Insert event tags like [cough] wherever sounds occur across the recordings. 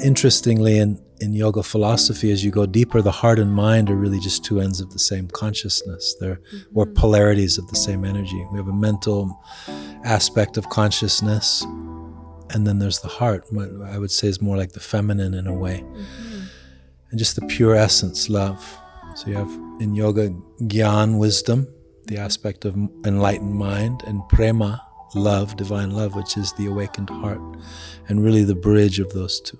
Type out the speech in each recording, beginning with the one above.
Interestingly, in, in yoga philosophy, as you go deeper, the heart and mind are really just two ends of the same consciousness. They're mm-hmm. or polarities of the same energy. We have a mental aspect of consciousness, and then there's the heart. What I would say is more like the feminine in a way, mm-hmm. and just the pure essence, love. So you have in yoga gyan, wisdom, the aspect of enlightened mind, and prema, love, divine love, which is the awakened heart, and really the bridge of those two.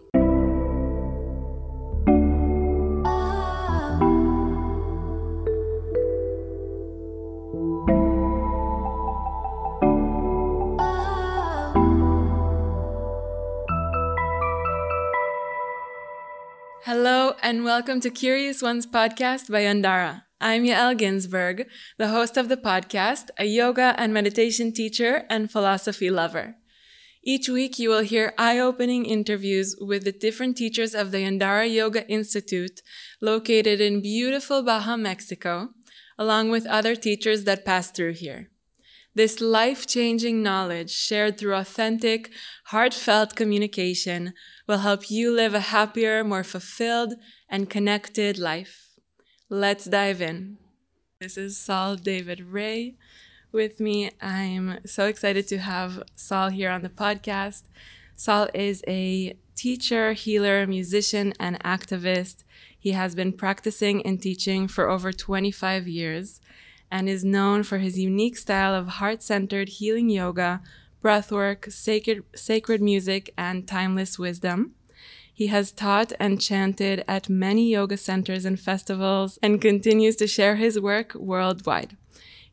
Welcome to Curious Ones podcast by Yandara. I'm Yael Ginzburg, the host of the podcast, a yoga and meditation teacher and philosophy lover. Each week, you will hear eye opening interviews with the different teachers of the Yandara Yoga Institute, located in beautiful Baja, Mexico, along with other teachers that pass through here. This life changing knowledge, shared through authentic, heartfelt communication, will help you live a happier, more fulfilled, and connected life. Let's dive in. This is Saul David Raye with me. I'm so excited to have Saul here on the podcast. Saul is a teacher, healer, musician, and activist. He has been practicing and teaching for over 25 years and is known for his unique style of heart centered healing yoga, breathwork, sacred, sacred music, and timeless wisdom. He has taught and chanted at many yoga centers and festivals and continues to share his work worldwide.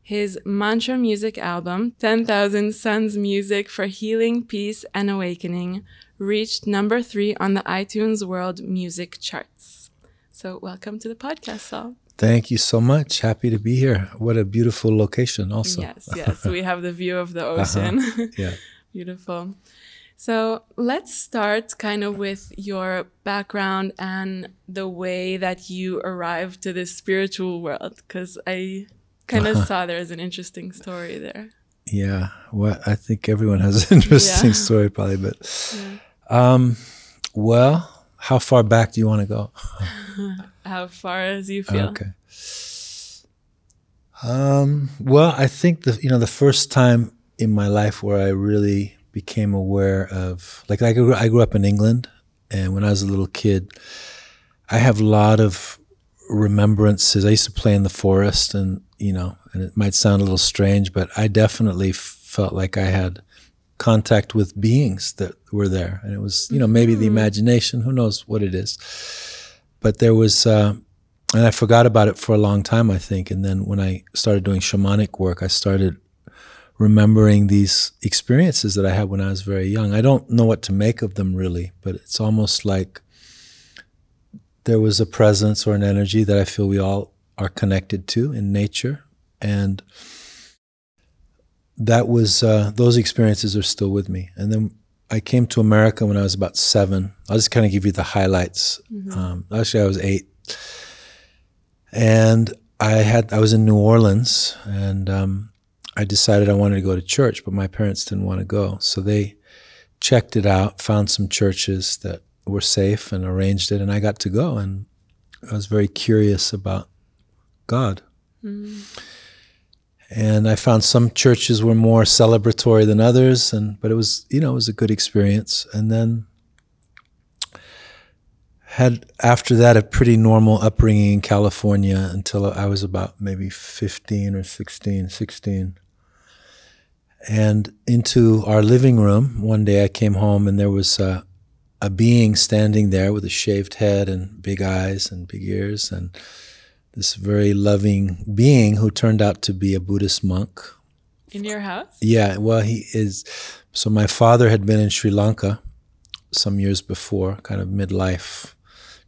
His mantra music album, 10,000 Suns Music for Healing, Peace, and Awakening, reached number three on the iTunes World Music Charts. So, welcome to the podcast, Saul. Thank you so much. Happy to be here. What a beautiful location, also. Yes, yes. we have the view of the [laughs] ocean. Uh-huh. Yeah. [laughs] Beautiful. So let's start kind of with your background and the way that you arrived to this spiritual world, because I kind of [laughs] saw there's an interesting story there. Yeah, well, I think everyone has [laughs] an interesting yeah. story, probably, but yeah. um, well, how far back do you want to go? [laughs] how far as you feel? Okay. Um, well, I think the you know the first time in my life where I really became aware of like I grew, I grew up in England and when I was a little kid I have a lot of remembrances. I used to play in the forest and you know and it might sound a little strange but I definitely felt like I had contact with beings that were there. And it was you know maybe the mm-hmm. imagination who knows what it is. But there was uh, and I forgot about it for a long time I think. And then when I started doing shamanic work I started remembering these experiences that I had when I was very young. I don't know what to make of them really, but it's almost like there was a presence or an energy that I feel we all are connected to in nature. And that was, uh, those experiences are still with me. And then I came to America when I was about seven. I'll just kind of give you the highlights. Mm-hmm. Um, actually, I was eight. And I had, I was in New Orleans and, um, I decided I wanted to go to church, but my parents didn't want to go. So they checked it out, found some churches that were safe and arranged it, and I got to go. And I was very curious about God. Mm. And I found some churches were more celebratory than others, and but it was you know it was a good experience. And then had after that a pretty normal upbringing in California until I was about maybe 15 or 16, 16 and into our living room. One day I came home and there was a, a being standing there with a shaved head and big eyes and big ears, and this very loving being who turned out to be a Buddhist monk. In your house? Yeah, well, he is. So my father had been in Sri Lanka some years before, kind of midlife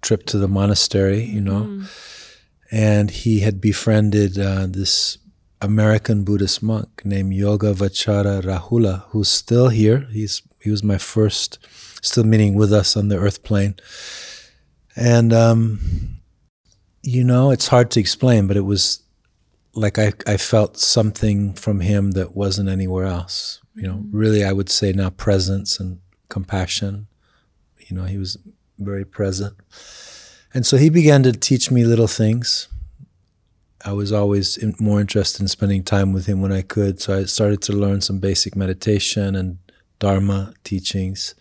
trip to the monastery, you know, mm-hmm. and he had befriended uh, this American Buddhist monk named Yogavacara Rahula, who's still here. He's he was my first, still meeting with us on the earth plane. And um, you know, it's hard to explain, but it was like I, I felt something from him that wasn't anywhere else. You know, mm-hmm. really I would say now presence and compassion. You know, he was very present. And so he began to teach me little things. I was always more interested in spending time with him when I could. So I started to learn some basic meditation and Dharma teachings.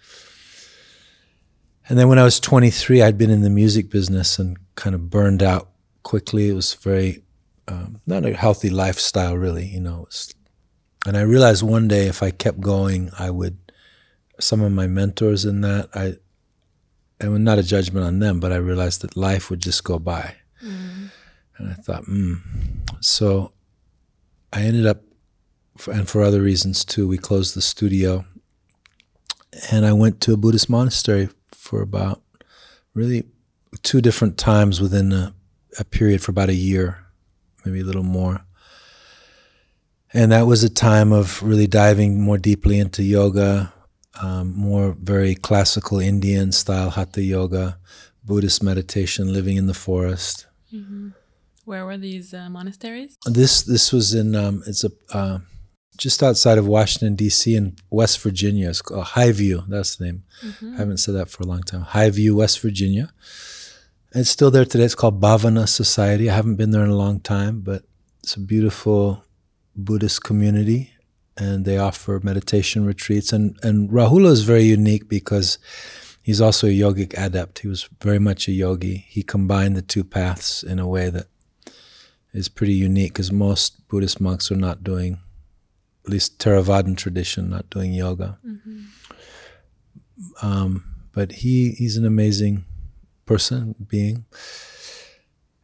And then when I was 23, I'd been in the music business and kind of burned out quickly. It was very, um, not a healthy lifestyle, really, you know. And I realized one day if I kept going, I would, some of my mentors in that, I, and not a judgment on them, but I realized that life would just go by. Mm. And I thought, hmm. So I ended up, and for other reasons too, we closed the studio. And I went to a Buddhist monastery for about really two different times within a, a period for about a year, maybe a little more. And that was a time of really diving more deeply into yoga, um, more very classical Indian style hatha yoga, Buddhist meditation, living in the forest. Mm-hmm. Where were these uh, monasteries? This this was in um, it's a uh, just outside of Washington D.C. in West Virginia. It's called Highview. That's the name. Mm-hmm. I haven't said that for a long time. Highview, West Virginia. It's still there today. It's called Bhavana Society. I haven't been there in a long time, but it's a beautiful Buddhist community and they offer meditation retreats. And, and Rahula is very unique because he's also a yogic adept. He was very much a yogi. He combined the two paths in a way that is pretty unique because most Buddhist monks are not doing, at least Theravadan tradition, not doing yoga. Mm-hmm. Um, but he he's an amazing person, being.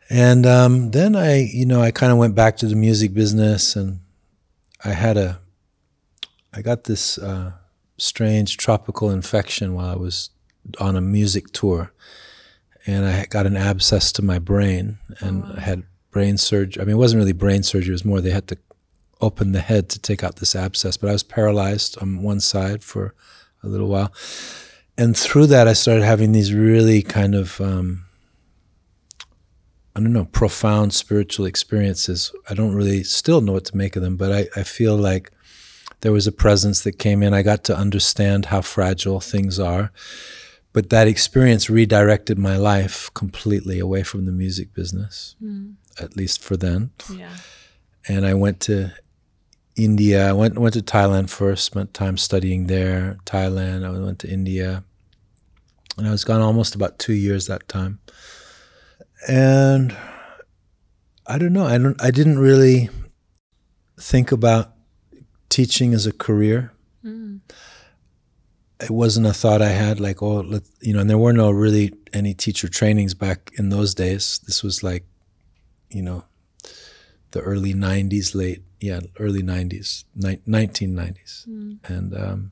And um, then I, you know, I kind of went back to the music business, and I had a I got this uh, strange tropical infection while I was on a music tour, and I got an abscess to my brain, and oh, wow. I had brain surgery. I mean, it wasn't really brain surgery; it was more they had to open the head to take out this abscess. But I was paralyzed on one side for a little while, and through that, I started having these really kind of um, I don't know, profound spiritual experiences. I don't really still know what to make of them, but I, I feel like there was a presence that came in. I got to understand how fragile things are. But that experience redirected my life completely away from the music business, mm. At least for then. Yeah. And I went to India. I went went to Thailand first. Spent time studying there. Thailand. I went to India, and I was gone almost about two years that time. And I don't know. I don't. I didn't really think about teaching as a career. Mm. It wasn't a thought I had like, oh, you know, and there were no really any teacher trainings back in those days. This was like, you know, the early 90s, late, yeah, early 90s, ni- 1990s. Mm. And um,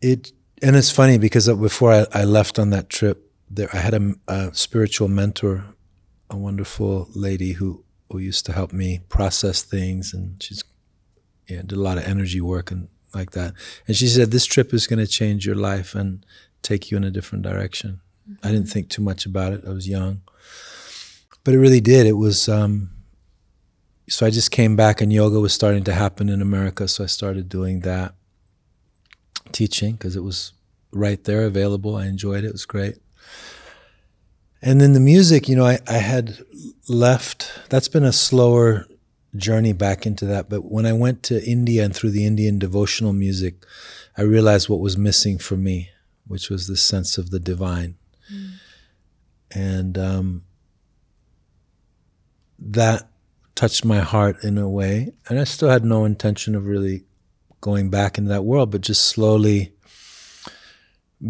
it, and it's funny because before I, I left on that trip, there I had a, a spiritual mentor, a wonderful lady who who used to help me process things, and she's yeah did a lot of energy work and like that. And she said, "This trip is going to change your life and take you in a different direction." Mm-hmm. I didn't think too much about it. I was young, but it really did. It was. Um, so I just came back, and yoga was starting to happen in America. So I started doing that, teaching because it was right there, available. I enjoyed it. It was great. And then the music, you know, I, I had left, that's been a slower journey back into that. But when I went to India and through the Indian devotional music, I realized what was missing for me, which was the sense of the divine. Mm. And um, that touched my heart in a way. And I still had no intention of really going back into that world, but just slowly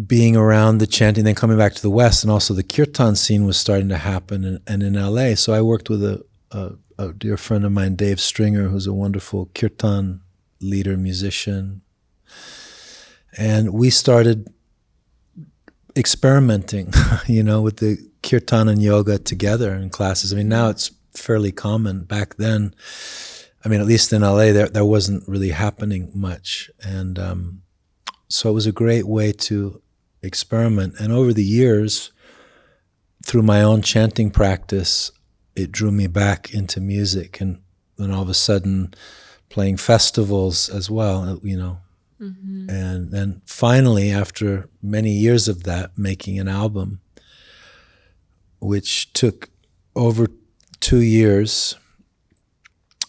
being around the chanting, then coming back to the West, and also the kirtan scene was starting to happen, and, and in LA. So I worked with a, a, a, dear friend of mine, Dave Stringer, who's a wonderful kirtan leader, musician, and we started experimenting, [laughs] you know, with the kirtan and yoga together in classes. I mean, now it's fairly common. Back then, I mean, at least in LA, there there wasn't really happening much, and um, so it was a great way to experiment. And over the years, through my own chanting practice, it drew me back into music. And then all of a sudden, playing festivals as well, you know, Mm-hmm. And then finally, after many years of that, making an album, which took over two years,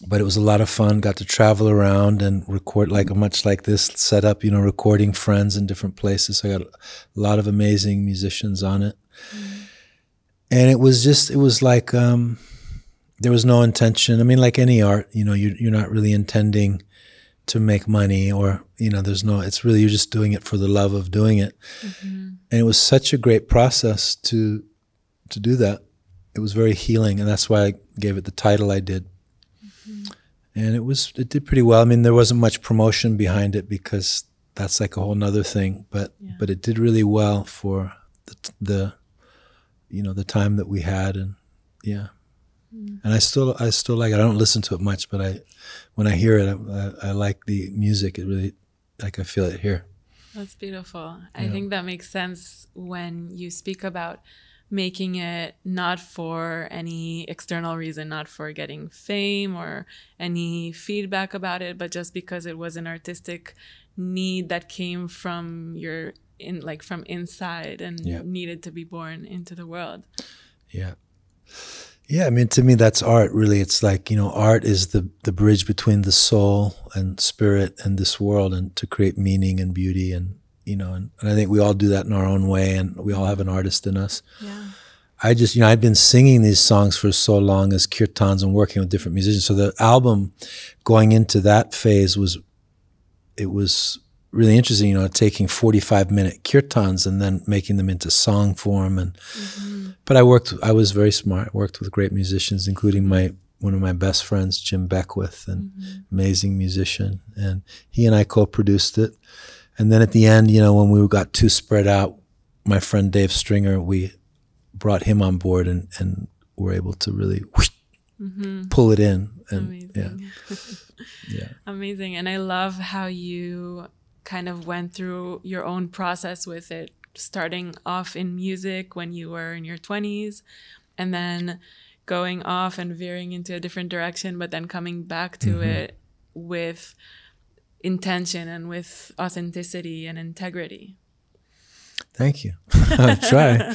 but it was a lot of fun. Got to travel around and record like much like this setup, you know, recording friends in different places. So I got a lot of amazing musicians on it, and it was just it was like um, there was no intention. I mean, like any art, you know, you, you're not really intending to make money or you know there's no it's really you're just doing it for the love of doing it and it was such a great process to to do that it was very healing and that's why i gave it the title i did. Mm-hmm. And it was it did pretty well. I mean there wasn't much promotion behind it because that's like a whole nother thing but Yeah. but it did really well for the, the you know the time that we had and yeah. Mm. And i still i still like it. I don't listen to it much but i when i hear it i, I, I like the music. It really like i feel it here. That's beautiful. I think that makes sense when you speak about making it not for any external reason, not for getting fame or any feedback about it, but just because it was an artistic need that came from your in like from inside and Yeah. needed to be born into the world. Yeah. Yeah, I mean to me that's art really. It's like, you know, art is the the bridge between the soul and spirit and this world and to create meaning and beauty and you know, and, and I think we all do that in our own way and we all have an artist in us. Yeah. I just, you know, I'd been singing these songs for so long as kirtans and working with different musicians. So the album going into that phase was, it was really interesting, you know, taking 45 minute kirtans and then making them into song form. And, mm-hmm. but I worked, I was very smart, worked with great musicians, including my, one of my best friends, Jim Beckwith, an mm-hmm. amazing musician. And he and I co-produced it. And then at the end, you know, when we got too spread out, my friend Dave Stringer, we brought him on board and, and were able to really whoosh, mm-hmm. pull it in. And Amazing. [laughs] yeah, yeah, [laughs] Amazing. And I love how you kind of went through your own process with it, starting off in music when you were in your 20s, and then going off and veering into a different direction, but then coming back to mm-hmm. it with intention and with authenticity and integrity. Thank you. [laughs] I'll try.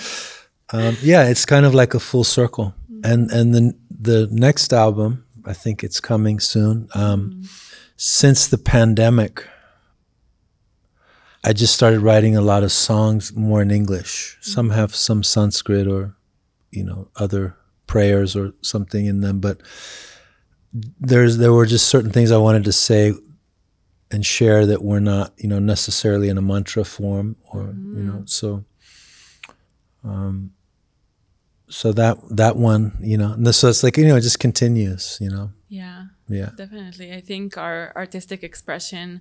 Um, yeah, it's kind of like a full circle. And and the the next album, I think it's coming soon. Um, Since the pandemic, I just started writing a lot of songs more in English. Some have some Sanskrit or, you know, other prayers or something in them, but there's there were just certain things I wanted to say and share that we're not, you know, necessarily in a mantra form or, you know, so um so that that one, you know, and so it's like, you know, it just continues, you know. Yeah. Yeah. Definitely. I think our artistic expression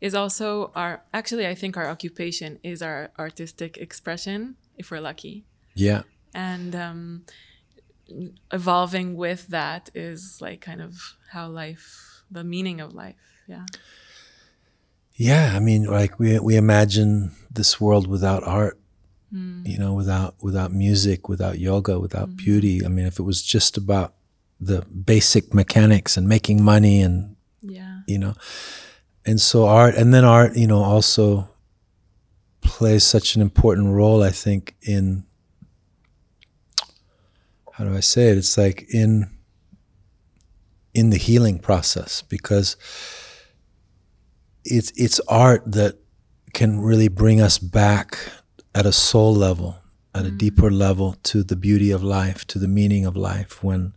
is also our, actually, I think our occupation is our artistic expression if we're lucky. Yeah. And um, evolving with that is like kind of how life, the meaning of life. Yeah. Yeah, I mean, like we we imagine this world without art, mm. you know, without without music, without yoga, without mm. beauty. I mean, if it was just about the basic mechanics and making money and Yeah. you know, and so art, and then art, you know, also plays such an important role. I think in how do I say it? It's like in in the healing process because it's it's art that can really bring us back at a soul level, at a mm. deeper level to the beauty of life, to the meaning of life when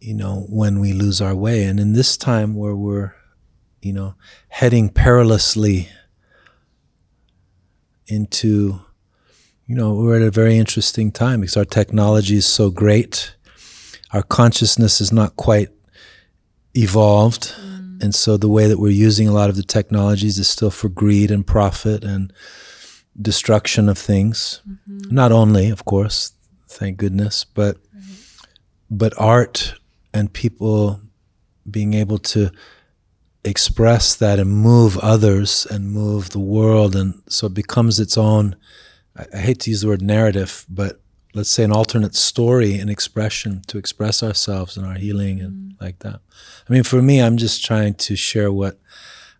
you know, when we lose our way. And in this time where we're, you know, heading perilously into you know, we're at a very interesting time because our technology is so great. Our consciousness is not quite evolved. Mm. And so the way that we're using a lot of the technologies is still for greed and profit and destruction of things. Mm-hmm. Not only, of course, thank goodness, but mm-hmm. but art and people being able to express that and move others and move the world. And so it becomes its own I, I hate to use the word narrative, but let's say an alternate story and expression to express ourselves and our healing and mm-hmm. like that. I mean, for me, I'm just trying to share what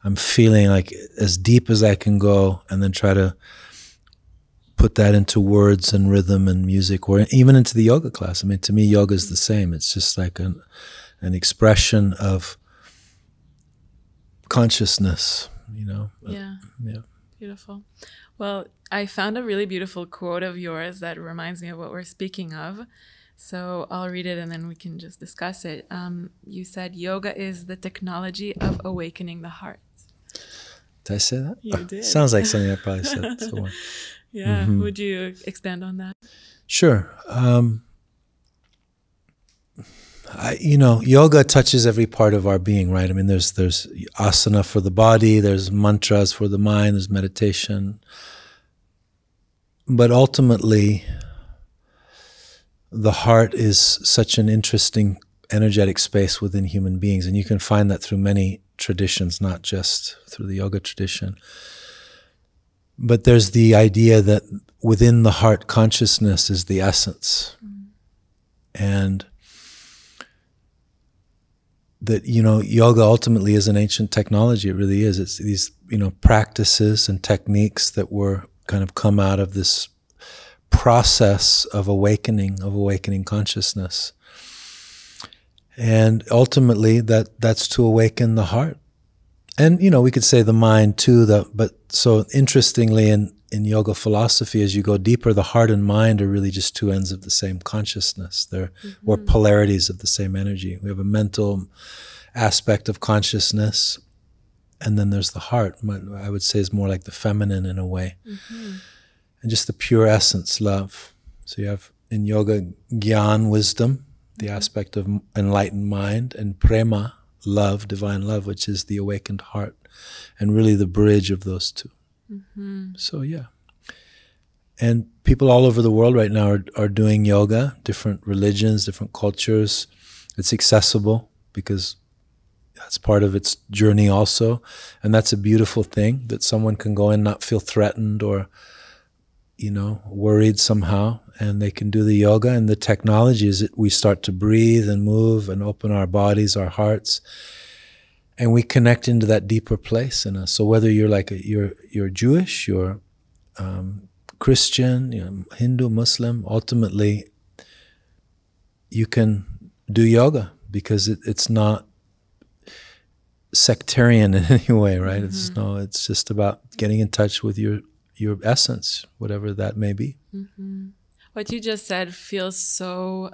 I'm feeling like as deep as I can go, and then try to put that into words and rhythm and music, or even into the yoga class. I mean, to me, yoga is the mm-hmm. same. It's just like an an expression of consciousness. You know. Yeah. Yeah. Beautiful. Well, I found a really beautiful quote of yours that reminds me of what we're speaking of. So I'll read it and then we can just discuss it. Um, you said yoga is the technology of awakening the heart. Did I say that? You [laughs] did. Sounds like something I probably said. somewhere. [laughs] Yeah. Mm-hmm. Would you expand on that? Sure. Um, I, you know, yoga touches every part of our being, right? I mean, there's there's asana for the body, there's mantras for the mind, there's meditation, but ultimately, the heart is such an interesting energetic space within human beings, and you can find that through many traditions, not just through the yoga tradition. But there's the idea that within the heart consciousness is the essence. And that, you know, yoga ultimately is an ancient technology. It really is. It's these, you know, practices and techniques that were kind of come out of this process of awakening, of awakening consciousness. And ultimately that that's to awaken the heart. And you know, we could say the mind too, the but so interestingly in in yoga philosophy, as you go deeper, the heart and mind are really just two ends of the same consciousness. They're mm-hmm. or polarities of the same energy. We have a mental aspect of consciousness, and then there's the heart. I would say is more like the feminine in a way, mm-hmm. and just the pure essence, love. So you have in yoga gyan, wisdom, the mm-hmm. aspect of enlightened mind, and prema, love, divine love, which is the awakened heart, and really the bridge of those 2 mm-hmm. So yeah, and people all over the world right now are are doing yoga, different religions, different cultures. It's accessible because that's part of its journey also, and that's a beautiful thing that someone can go and not feel threatened or you know worried somehow. And they can do the yoga and the technology is that we start to breathe and move and open our bodies our hearts. And we connect into that deeper place in us. So whether you're like a, you're you're jewish you're um, christian you know, hindu muslim ultimately you can do yoga because it, it's not sectarian [laughs] in any way right it's mm-hmm. no it's just about getting in touch with your your essence whatever that may be mm-hmm. What you just said feels so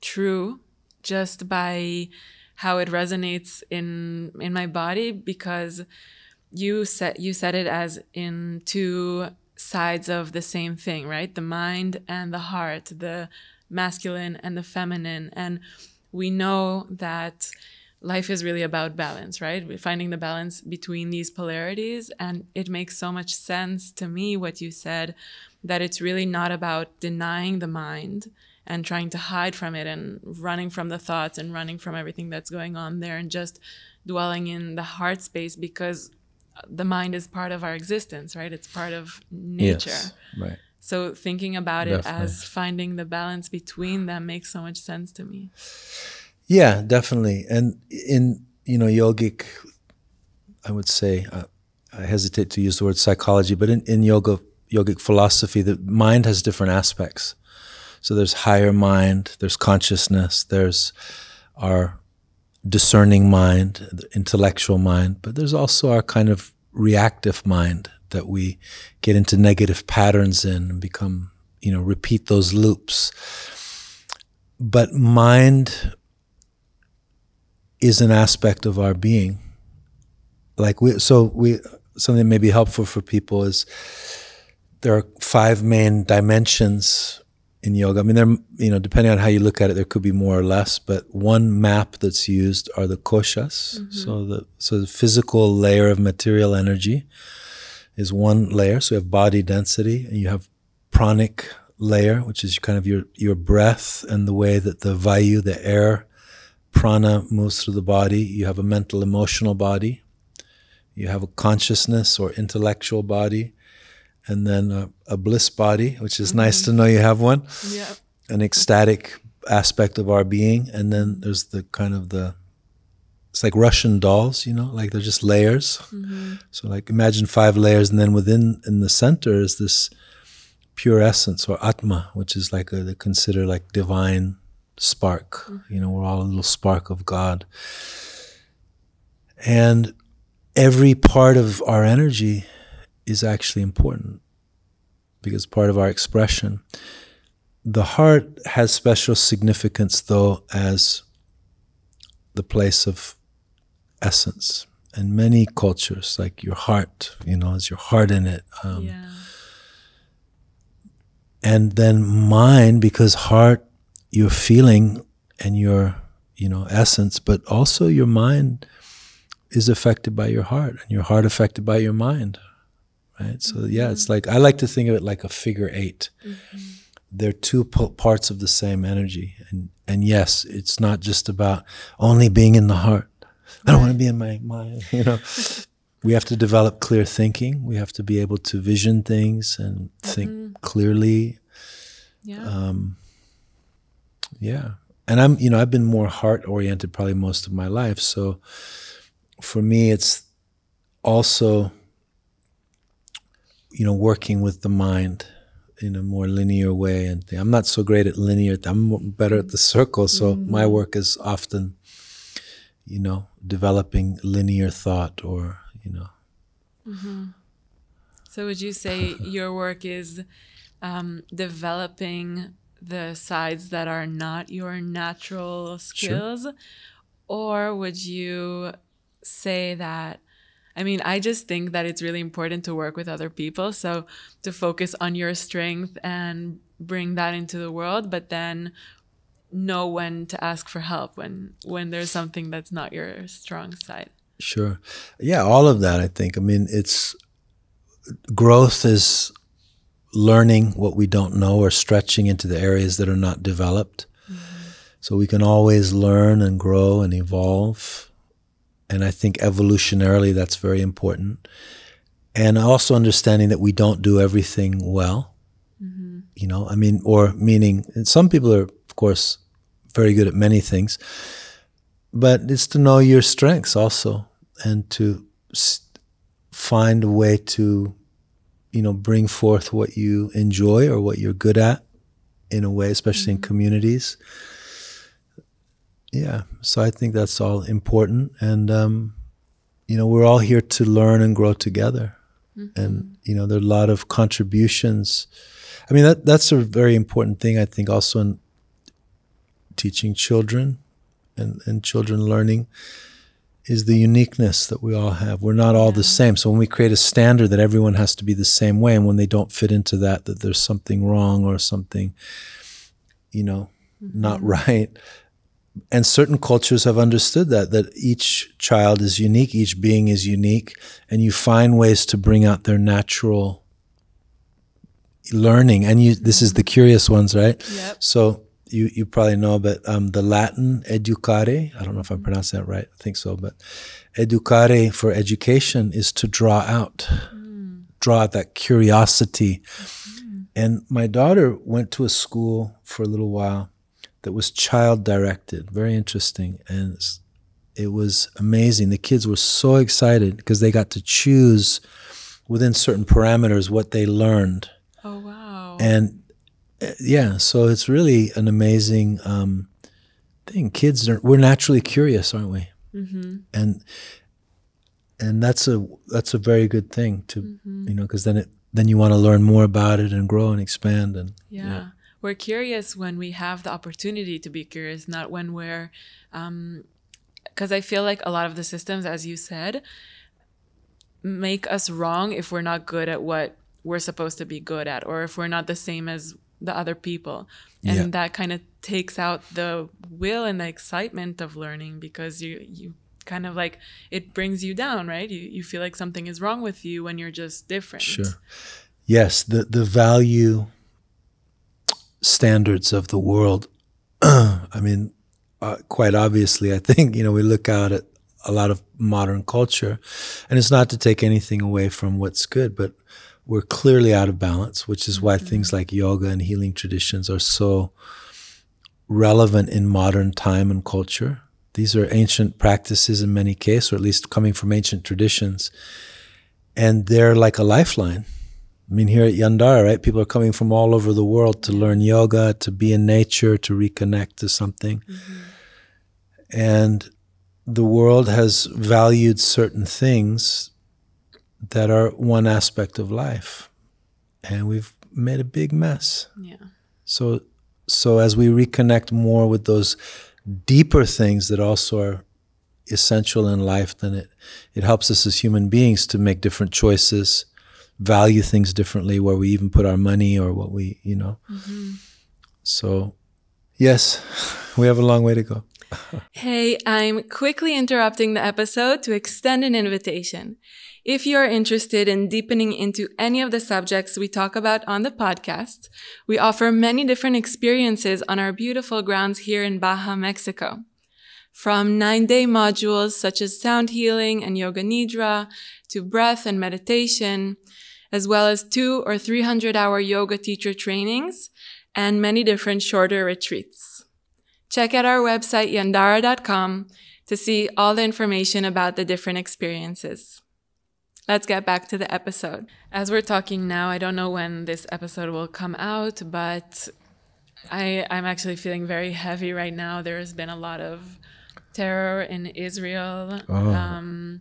true just by how it resonates in in my body because you said you said it as in two sides of the same thing, right? The mind and the heart, the masculine and the feminine. And we know that life is really about balance, right? We're finding the balance between these polarities. And it makes so much sense to me what you said that it's really not about denying the mind and trying to hide from it and running from the thoughts and running from everything that's going on there and just dwelling in the heart space because the mind is part of our existence, right? It's part of nature. Yes, right. So thinking about it as finding the balance between them makes so much sense to me. Yeah, definitely. And in you know yogic, I would say uh, I hesitate to use the word psychology, but in, in yoga yogic philosophy, the mind has different aspects. So there's higher mind, there's consciousness, there's our discerning mind, the intellectual mind, but there's also our kind of reactive mind that we get into negative patterns in and become, you know, repeat those loops. But mind is an aspect of our being. Like we, so we, something that may be helpful for people is there are five main dimensions in yoga. I mean, there, you know, depending on how you look at it, there could be more or less. But one map that's used are the koshas. Mm-hmm. So the so the physical layer of material energy is one layer. So you have body density, and you have pranic layer, which is kind of your your breath and the way that the vayu, the air, prana moves through the body. You have a mental, emotional body. You have a consciousness or intellectual body, and then a, a bliss body, which is nice to mm-hmm. know you have one Yeah. an ecstatic aspect of our being and then there's the kind of the it's like Russian dolls, you know, like they're just layers. Mm-hmm. So like imagine five layers, and then within in the center is this pure essence or atma, which is like a, they consider like divine spark. You know, we're all a little spark of God, and every part of our energy is actually important because part of our expression. The heart has special significance, though, as the place of essence. In many cultures, like your heart, you know, is your heart in it. Um, yeah. And then mind, because heart, your feeling and your, you know, essence, but also your mind is affected by your heart, and your heart affected by your mind, right? So yeah, it's mm-hmm. like I like to think of it like a figure 8 they They're two po- parts of the same energy, and and yes, it's not just about only being in the heart. I don't want to be in my mind, [laughs] you know. [laughs] we have to develop clear thinking. We have to be able to vision things and think mm-hmm. clearly. Yeah. Um, yeah, and I'm you know I've been more heart oriented probably most of my life. So for me, it's also you know working with the mind in a more linear way. And I'm not so great at linear. I'm better at the circle. So my work is often you know developing linear thought or you know So would you say [laughs] your work is um, developing the sides that are not your natural skills? Or would you say that? I mean, I just think that it's really important to work with other people. So to focus on your strength and bring that into the world, but then know when to ask for help when when there's something that's not your strong side. Sure. Yeah, all of that, I think. I mean, it's growth is learning what we don't know or stretching into the areas that are not developed. Mm-hmm. So we can always learn and grow and evolve. And I think evolutionarily that's very important. And also understanding that we don't do everything well. Mm-hmm. You know, I mean, or meaning and some people are, of course, very good at many things, but it's to know your strengths also and to find a way to, you know, bring forth what you enjoy or what you're good at in a way, especially in communities. Yeah, so I think that's all important, and um, you know, we're all here to learn and grow together, and you know, there are a lot of contributions. I mean, that that's a very important thing. I think also in teaching children and, and children learning is the uniqueness that we all have. We're not all the same. So when we create a standard that everyone has to be the same way, and when they don't fit into that, that there's something wrong or something, you know, mm-hmm. not [laughs] right. And certain cultures have understood that, that each child is unique, each being is unique, and you find ways to bring out their natural learning. And you, this is the mm-hmm. curious ones, right? Yep. So you, you probably know, but um, the Latin educare, I don't know if I pronounced that right. I think so, but educare for education is to draw out, draw out that curiosity. And my daughter went to a school for a little while that was child directed, very interesting. And it was amazing. The kids were so excited because they got to choose within certain parameters what they learned Oh wow. and yeah so it's really an amazing um, thing kids are we're naturally curious aren't we mm-hmm. and and that's a that's a very good thing to you know because then it then you want to learn more about it and grow and expand and Yeah. We're curious when we have the opportunity to be curious, not when we're, because I feel like a lot of the systems, as you said, make us wrong if we're not good at what we're supposed to be good at, or if we're not the same as the other people. And Yeah. that kind of takes out the will and the excitement of learning because you, you, kind of like it brings you down right you, you feel like something is wrong with you when you're just different Sure. Yes, the the value standards of the world. [clears throat] I mean, uh, quite obviously, I think you know we look out at a lot of modern culture, and it's not to take anything away from what's good, but we're clearly out of balance, which is why things like yoga and healing traditions are so relevant in modern time and culture. These are ancient practices in many cases, or at least coming from ancient traditions. And they're like a lifeline. I mean, here at Yandara, right? People are coming from all over the world to learn yoga, to be in nature, to reconnect to something. Mm-hmm. And the world has valued certain things that are one aspect of life. And we've made a big mess. Yeah. So so as we reconnect more with those deeper things that also are essential in life, then it, it helps us as human beings to make different choices, value things differently, where we even put our money or what we, you know. Mm-hmm. So, yes, [laughs] we have a long way to go. hey, I'm quickly interrupting the episode to extend an invitation. If you are interested in deepening into any of the subjects we talk about on the podcast, we offer many different experiences on our beautiful grounds here in Baja, Mexico. From nine day modules such as sound healing and yoga nidra to breath and meditation, as well as two or 300 hour yoga teacher trainings and many different shorter retreats. Check out our website yandara.com to see all the information about the different experiences. Let's get back to the episode. As we're talking now, I don't know when this episode will come out, but I, I'm actually feeling very heavy right now. There has been a lot of terror in Israel. Oh. Um,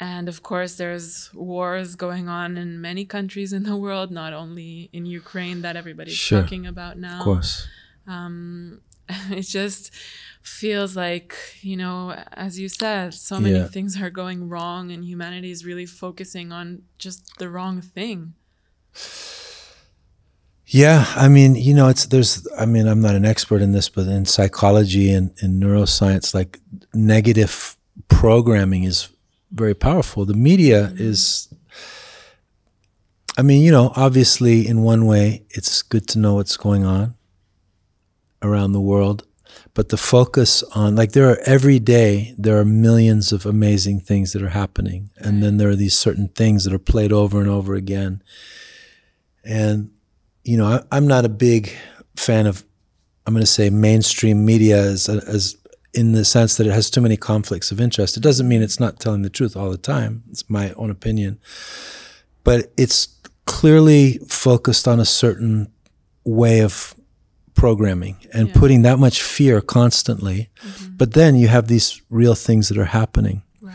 and of course, there's wars going on in many countries in the world, not only in Ukraine that everybody's sure. talking about now. Of course. Um, [laughs] it just feels like you know as you said so many yeah. things are going wrong and humanity is really focusing on just the wrong thing yeah i mean you know it's there's i mean i'm not an expert in this but in psychology and in neuroscience like negative programming is very powerful the media mm-hmm. is i mean you know obviously in one way it's good to know what's going on around the world but the focus on like there are every day there are millions of amazing things that are happening. And then there are these certain things that are played over and over again. And you know I, am not a big fan of i'm going to say mainstream media as, as in the sense that it has too many conflicts of interest. It doesn't mean it's not telling the truth all the time. It's my own opinion. But it's clearly focused on a certain way of programming and yeah. putting that much fear constantly. Mm-hmm. But then you have these real things that are happening. Right.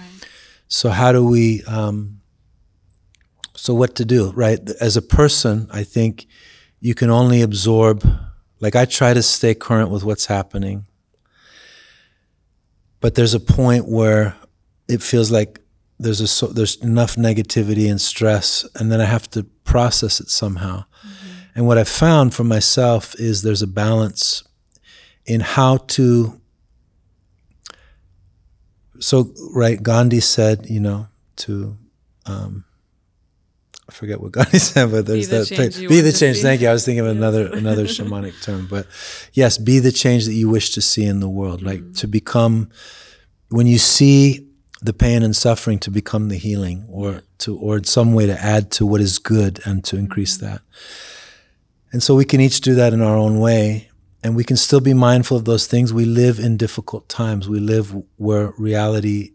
So how do we? Um, so what to do? Right. As a person, I think you can only absorb. Like I try to stay current with what's happening, but there's a point where it feels like there's a so, there's enough negativity and stress, and then I have to process it somehow. Mm-hmm. And what I've found for myself is there's a balance in how to. So, right, Gandhi said, you know, to. Um, I forget what [laughs] Gandhi said, but there's that. The be the change. Thank you. I was thinking of another another [laughs] shamanic term, but yes, be the change that you wish to see in the world. Like mm-hmm. to become, when you see the pain and suffering, to become the healing, or to or in some way to add to what is good and to increase mm-hmm. that. And so we can each do that in our own way. And we can still be mindful of those things. We live in difficult times. We live where reality,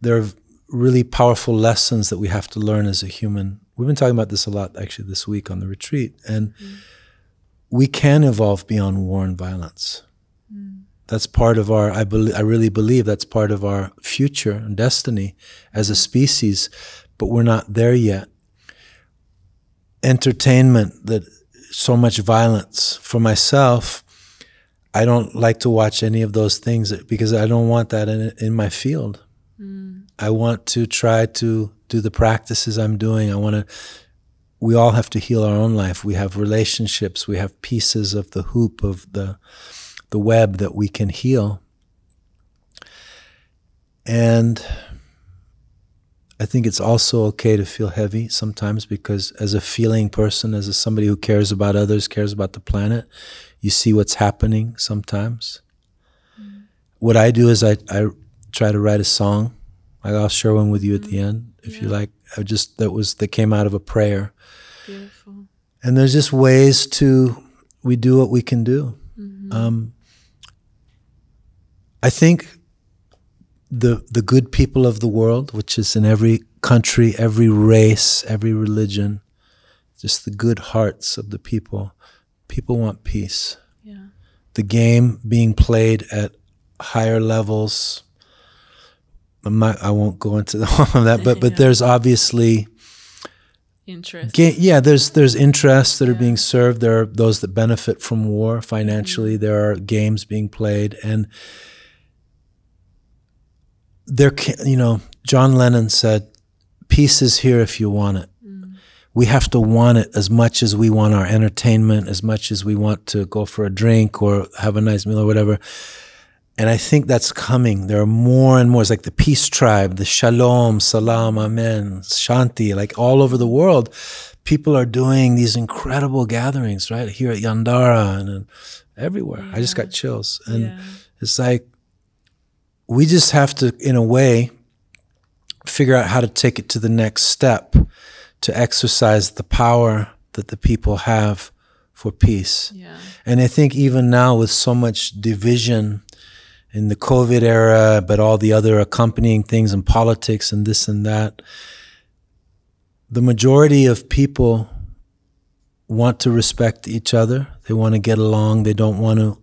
there are really powerful lessons that we have to learn as a human. We've been talking about this a lot actually this week on the retreat. And mm. we can evolve beyond war and violence. Mm. That's part of our, I, be, I really believe that's part of our future and destiny as a species, but we're not there yet entertainment that so much violence for myself i don't like to watch any of those things because i don't want that in, in my field. Mm. i want to try to do the practices i'm doing. I want to we all have to heal our own life. We have relationships. We have pieces of the hoop of the the web that we can heal. And I think it's also okay to feel heavy sometimes because, as a feeling person, as a, somebody who cares about others, cares about the planet, you see what's happening sometimes. Mm. What I do is I, I try to write a song. Like I'll share one with you mm. at the mm. end if yeah. you like. I just that was that came out of a prayer. Beautiful. And there's just ways to we do what we can do. Mm-hmm. Um, I think the the good people of the world, which is in every country, every race, every religion, just the good hearts of the people. People want peace. Yeah. The game being played at higher levels. I'm not, I won't go into [laughs] all of that, but but Yeah. there's obviously Interest. Ga- yeah, there's there's interests that are being served. There are those that benefit from war financially. Mm-hmm. There are games being played, and there, can, you know, John Lennon said, "Peace is here if you want it." Mm. We have to want it as much as we want our entertainment, as much as we want to go for a drink or have a nice meal or whatever. And I think that's coming. There are more and more. It's like the peace tribe, the shalom, salam, amen, shanti, like all over the world. People are doing these incredible gatherings, right? Here at Yandara and, everywhere. I just got chills. And yeah. it's like we just have to, in a way, figure out how to take it to the next step to exercise the power that the people have for peace. Yeah. And I think even now, with so much division in the COVID era, but all the other accompanying things in politics and this and that, the majority of people want to respect each other. They want to get along. They don't want to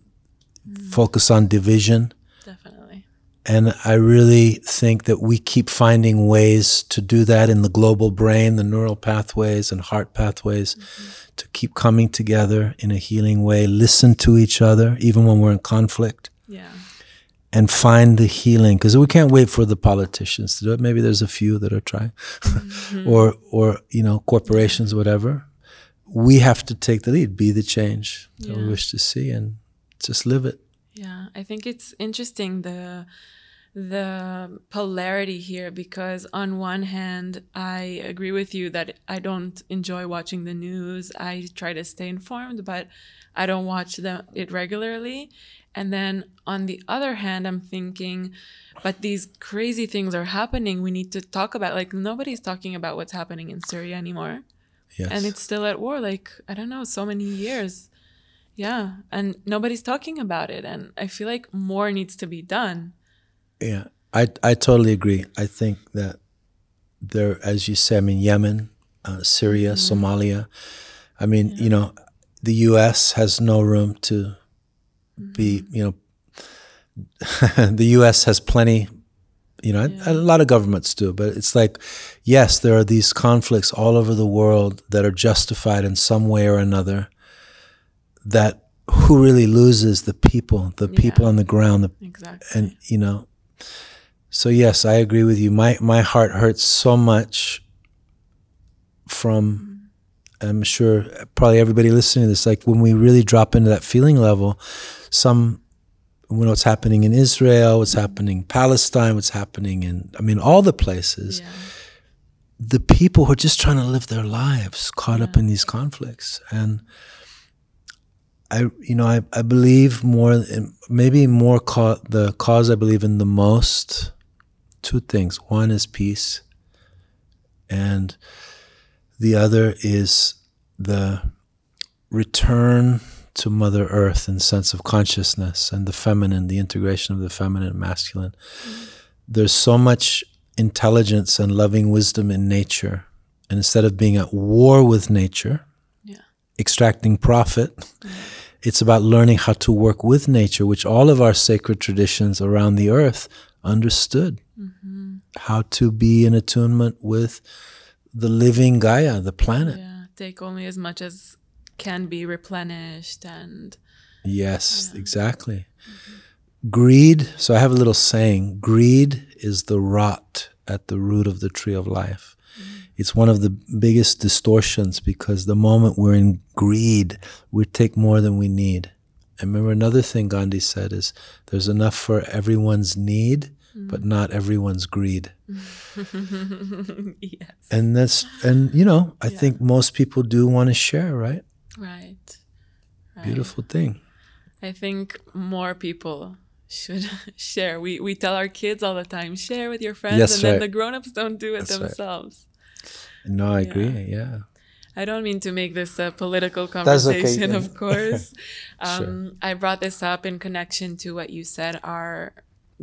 focus on division. And I really think that we keep finding ways to do that in the global brain, the neural pathways and heart pathways, mm-hmm. to keep coming together in a healing way, listen to each other, even when we're in conflict, Yeah. and find the healing. Because we can't wait for the politicians to do it. Maybe there's a few that are trying, mm-hmm. [laughs] or, or, you know, corporations, whatever. We have to take the lead, be the change that we wish to see, and just live it. Yeah, I think it's interesting the the polarity here because on one hand I agree with you that I don't enjoy watching the news. I try to stay informed, but I don't watch it regularly. And then on the other hand, I'm thinking, but these crazy things are happening. We need to talk about like nobody's talking about what's happening in Syria anymore. Yes. And it's still at war like I don't know, so many years. Yeah, and nobody's talking about it and I feel like more needs to be done. Yeah, I I totally agree. I think that there, as you say, I mean Yemen, uh, Syria, Somalia. I mean, you know, the U.S. has no room to be. You know, [laughs] the U.S. has plenty. You know, a lot of governments do, but it's like, yes, there are these conflicts all over the world that are justified in some way or another. That who really loses the people, the people on the ground, the Exactly. and you know so yes i agree with you. My my heart hurts so much from i'm sure probably everybody listening to this like when we really drop into that feeling level some you know what's happening in israel what's mm-hmm. happening in palestine what's happening in i mean all the places yeah. the people who are just trying to live their lives caught up in these conflicts. And I, you know, I, I believe more, in, maybe more ca- the cause I believe in the most, two things. One is peace, and the other is the return to Mother Earth and sense of consciousness and the feminine, the integration of the feminine and masculine. Mm-hmm. There's so much intelligence and loving wisdom in nature. And instead of being at war with nature, Yeah. extracting profit, mm-hmm. It's about learning how to work with nature, which all of our sacred traditions around the earth understood. Mm-hmm. How to be in attunement with the living Gaia, the planet. Yeah. Take only as much as can be replenished and Yes, exactly. Mm-hmm. Greed, so I have a little saying greed is the rot at the root of the tree of life. It's one of the biggest distortions because the moment we're in greed, we take more than we need. I remember, another thing Gandhi said is there's enough for everyone's need, but not everyone's greed. [laughs] yes. And that's, and you know, I think most people do want to share, right? Right. right. Beautiful thing. I think more people should [laughs] share. We we tell our kids all the time, share with your friends, Yes, and then the grown-ups don't do it That's right. No, I agree. Yeah. I don't mean to make this a political That's okay, conversation, of course. [laughs] Sure. Um, I brought this up in connection to what you said. Our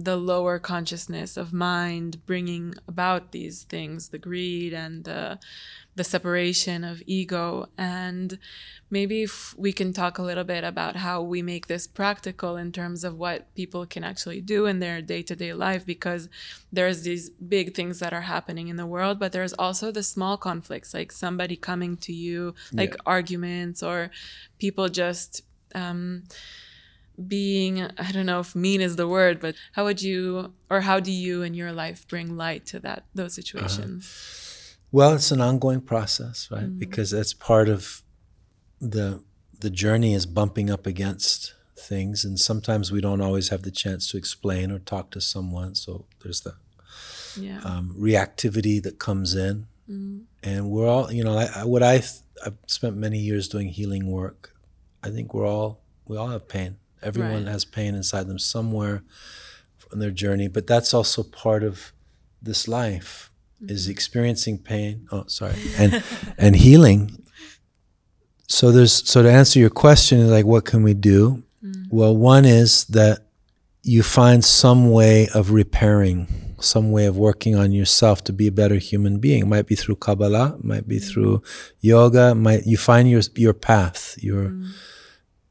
the lower consciousness of mind bringing about these things the greed and the the separation of ego and maybe if we can talk a little bit about how we make this practical in terms of what people can actually do in their day-to-day life because there's these big things that are happening in the world but there's also the small conflicts like somebody coming to you like yeah. arguments or people just um, being i don't know if mean is the word but how would you or how do you in your life bring light to that those uh-huh. situations uh-huh. well it's an ongoing process right mm-hmm. because that's part of the the journey is bumping up against things and sometimes we don't always have the chance to explain or talk to someone so there's the yeah. um, reactivity that comes in mm-hmm. and we're all you know I, what I I've spent many years doing healing work I think we're all we all have pain Everyone right. has pain inside them somewhere on their journey, but that's also part of this life mm-hmm. is experiencing pain. Oh, sorry, and [laughs] and healing. So there's so to answer your question, like what can we do? Mm. Well, one is that you find some way of repairing, some way of working on yourself to be a better human being. It might be through Kabbalah, it might be mm. through yoga. Might you find your your path, your mm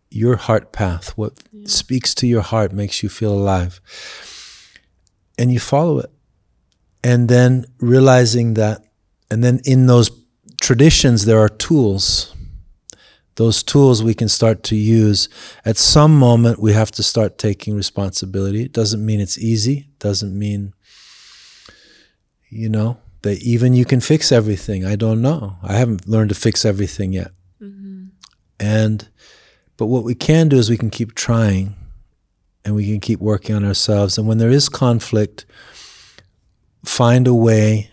your heart path, what yeah. speaks to your heart makes you feel alive. And you follow it. And then realizing that, and then in those traditions, there are tools. Those tools we can start to use. At some moment, we have to start taking responsibility. It doesn't mean it's easy, it doesn't mean, you know, that even you can fix everything. I don't know. I haven't learned to fix everything yet. Mm-hmm. And but what we can do is we can keep trying and we can keep working on ourselves. And when there is conflict, find a way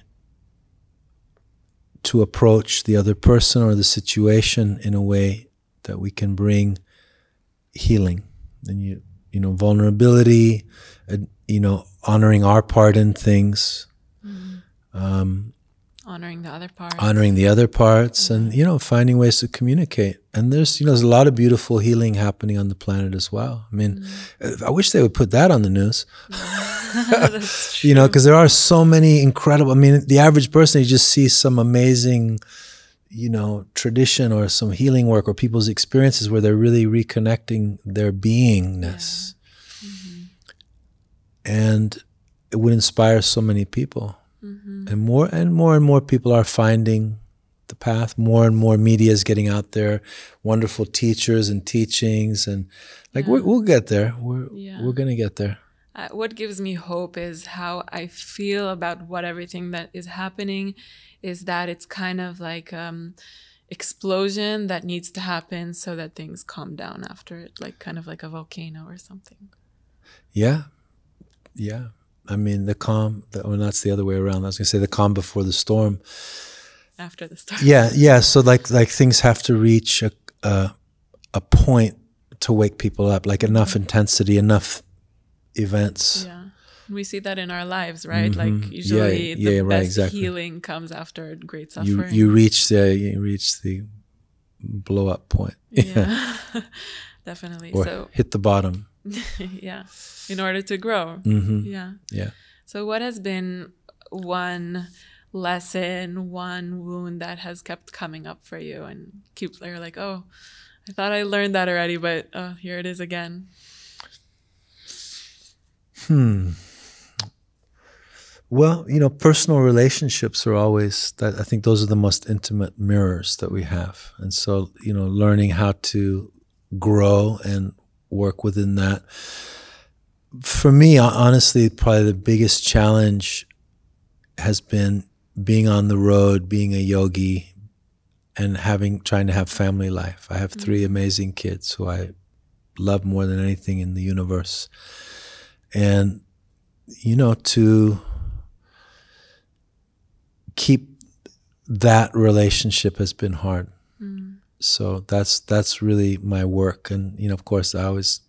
to approach the other person or the situation in a way that we can bring healing and you you know vulnerability uh, you know honoring our part in things mm-hmm. um, honoring the other parts. Honoring the other parts and you know finding ways to communicate. And there's you know there's a lot of beautiful healing happening on the planet as well. I mean mm. i wish they would put that on the news. [laughs] [laughs] You know because there are so many incredible i mean the average person you just see some amazing you know tradition or some healing work or people's experiences where they're really reconnecting their beingness. Yeah. mm-hmm. and it would inspire so many people Mm-hmm. And more and more and more people are finding the path. More and more media is getting out there. Wonderful teachers and teachings, and like yeah. we will get there. We're yeah. we're gonna get there. Uh, what gives me hope is how I feel about what everything that is happening. Is that it's kind of like um, explosion that needs to happen so that things calm down after it, like kind of like a volcano or something. Yeah, yeah. I mean, the calm, the, well, that's the other way around. I was going to say the calm before the storm. After the storm. Yeah, yeah. So like, like things have to reach a, a, a point to wake people up, like enough intensity, enough events. Yeah. We see that in our lives, right? Mm-hmm. Like usually yeah, the yeah, best right, exactly. healing comes after great suffering. You, you reach the, you reach the blow up point. [laughs] Yeah, [laughs] definitely. Or so hit the bottom. [laughs] yeah in order to grow. Mm-hmm. Yeah. Yeah. So, what has been one lesson, one wound that has kept coming up for you and keep you're like, oh, I thought I learned that already, but oh, here it is again. Hmm. Well, you know, personal relationships are always that I think those are the most intimate mirrors that we have. And so, you know, learning how to grow and work within that for me, honestly, probably the biggest challenge has been being on the road, being a yogi, and having trying to have family life. I have mm-hmm. three amazing kids who I love more than anything in the universe, and you know to keep that relationship has been hard. So that's that's really my work, and you know, of course, I always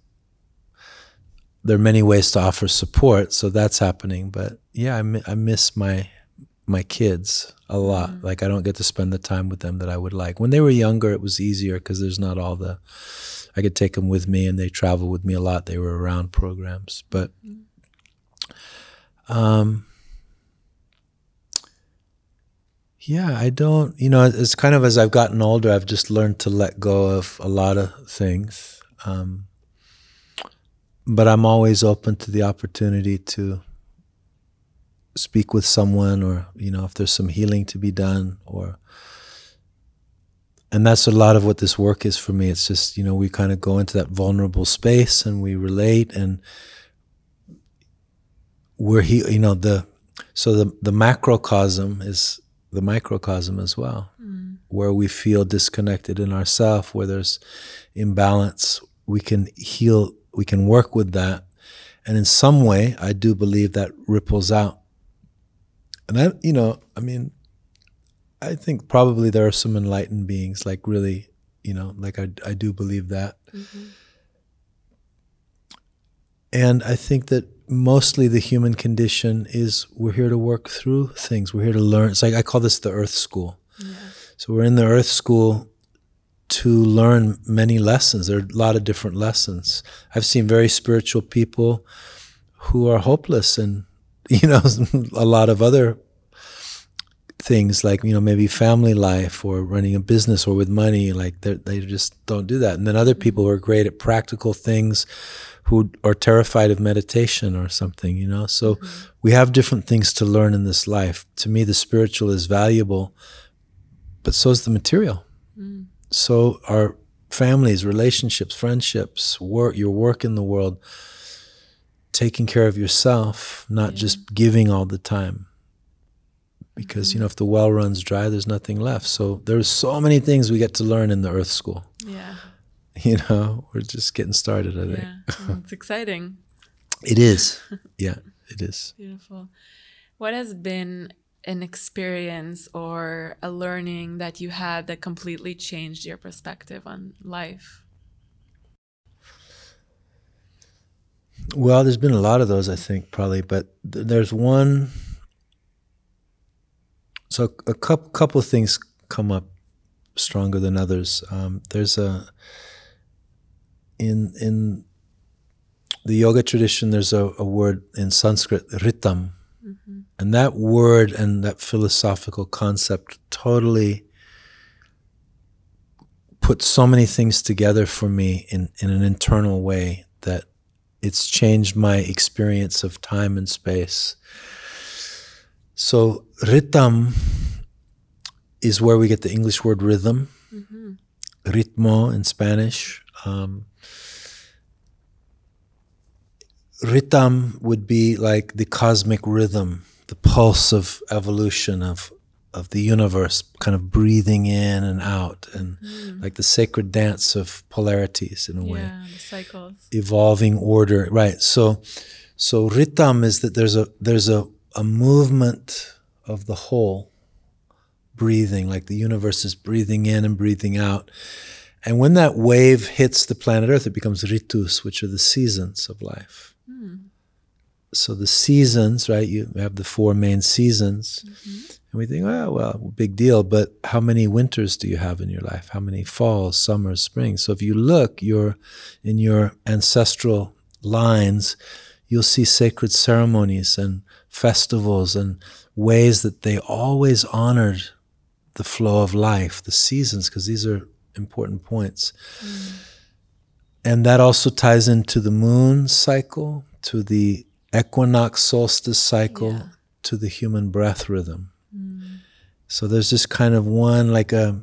there are many ways to offer support, so that's happening. But yeah, I, mi- I miss my my kids a lot. Mm-hmm. Like I don't get to spend the time with them that I would like. When they were younger, it was easier because there's not all the. I could take them with me, and they travel with me a lot. They were around programs, but mm-hmm. Um, yeah, I don't, you know, it's kind of as I've gotten older, I've just learned to let go of a lot of things. Um, but I'm always open to the opportunity to speak with someone or, you know, if there's some healing to be done or, and that's a lot of what this work is for me. It's just, you know, we kind of go into that vulnerable space and we relate and we're, he, you know, the, so the, the macrocosm is the microcosm as well, mm. where we feel disconnected in ourself, where there's imbalance. We can heal, we can work with that. And in some way, I do believe that ripples out. And I, you know, I mean, I think probably there are some enlightened beings, like really, you know, like I, I do believe that. Mm-hmm. And I think that mostly the human condition is we're here to work through things. We're here to learn. It's like I call this the earth school. Yeah. So we're in the earth school to learn many lessons. There are a lot of different lessons. I've seen very spiritual people who are hopeless and [laughs] you know [laughs] a lot of other things like you know maybe family life or running a business or with money like they just don't do that and then other people who are great at practical things who are terrified of meditation or something, you know? So mm-hmm. we have different things to learn in this life. To me, the spiritual is valuable, but so is the material. Mm. So our families, relationships, friendships, work, your work in the world, taking care of yourself, not yeah. just giving all the time. Because, mm-hmm. you know, if the well runs dry, there's nothing left. So there's so many things we get to learn in the earth school. Yeah. [laughs] you know, we're just getting started, I think. Yeah, it's exciting. [laughs] it is. Yeah, it is. Beautiful. What has been an experience or a learning that you had that completely changed your perspective on life? Well, there's been a lot of those, I think, probably, but th- there's one. So a couple couple of things come up stronger than others. Um, there's a in in the yoga tradition, there's a, a word in Sanskrit, ritam, mm-hmm. and that word and that philosophical concept totally put so many things together for me in, in an internal way that it's changed my experience of time and space. So, ritam is where we get the English word rhythm, mm-hmm. ritmo in Spanish. Um, ritam would be like the cosmic rhythm, the pulse of evolution of of the universe, kind of breathing in and out, and mm. like the sacred dance of polarities in a yeah, way. the cycles. Evolving order, right? So, so ritam is that there's a there's a a movement of the whole, breathing like the universe is breathing in and breathing out. And when that wave hits the planet Earth, it becomes ritus, which are the seasons of life. So the seasons, right? You have the four main seasons, mm-hmm. and we think, oh, well, big deal. But how many winters do you have in your life? How many falls, summers, springs? So if you look, your in your ancestral lines, you'll see sacred ceremonies and festivals and ways that they always honored the flow of life, the seasons, because these are important points. Mm. And that also ties into the moon cycle, to the equinox solstice cycle, yeah. to the human breath rhythm. Mm. So there's this kind of one, like a,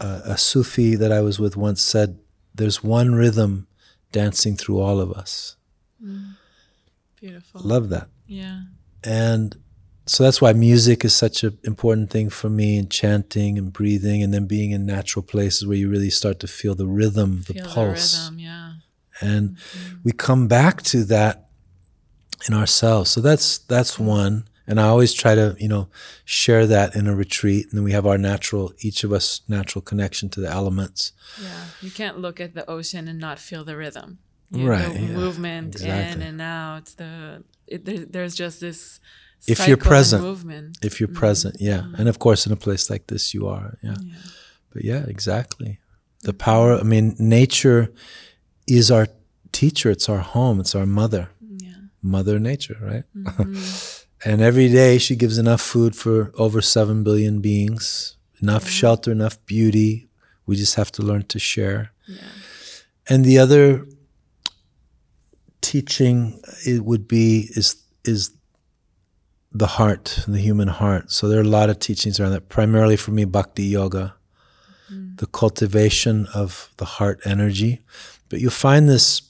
a, a Sufi that I was with once said, there's one rhythm dancing through all of us. Mm. Beautiful. Love that. Yeah. And so that's why music is such an important thing for me and chanting and breathing and then being in natural places where you really start to feel the rhythm, the feel pulse. The rhythm, yeah. And mm-hmm. we come back to that in ourselves. So that's that's mm-hmm. one. And I always try to, you know, share that in a retreat. And then we have our natural, each of us natural connection to the elements. Yeah. You can't look at the ocean and not feel the rhythm. You right. The yeah, movement exactly. in and out. The it, there, there's just this if you're present movement. if you're mm-hmm. present yeah mm-hmm. and of course in a place like this you are yeah. yeah. but yeah exactly the power i mean nature is our teacher it's our home it's our mother Mother Nature, right? Mm-hmm. [laughs] and every day she gives enough food for over 7 billion beings, enough shelter, enough beauty. We just have to learn to share. Yeah. And the other teaching it would be is is the heart, the human heart. So there are a lot of teachings around that. Primarily for me, bhakti yoga, mm-hmm. the cultivation of the heart energy. But you find this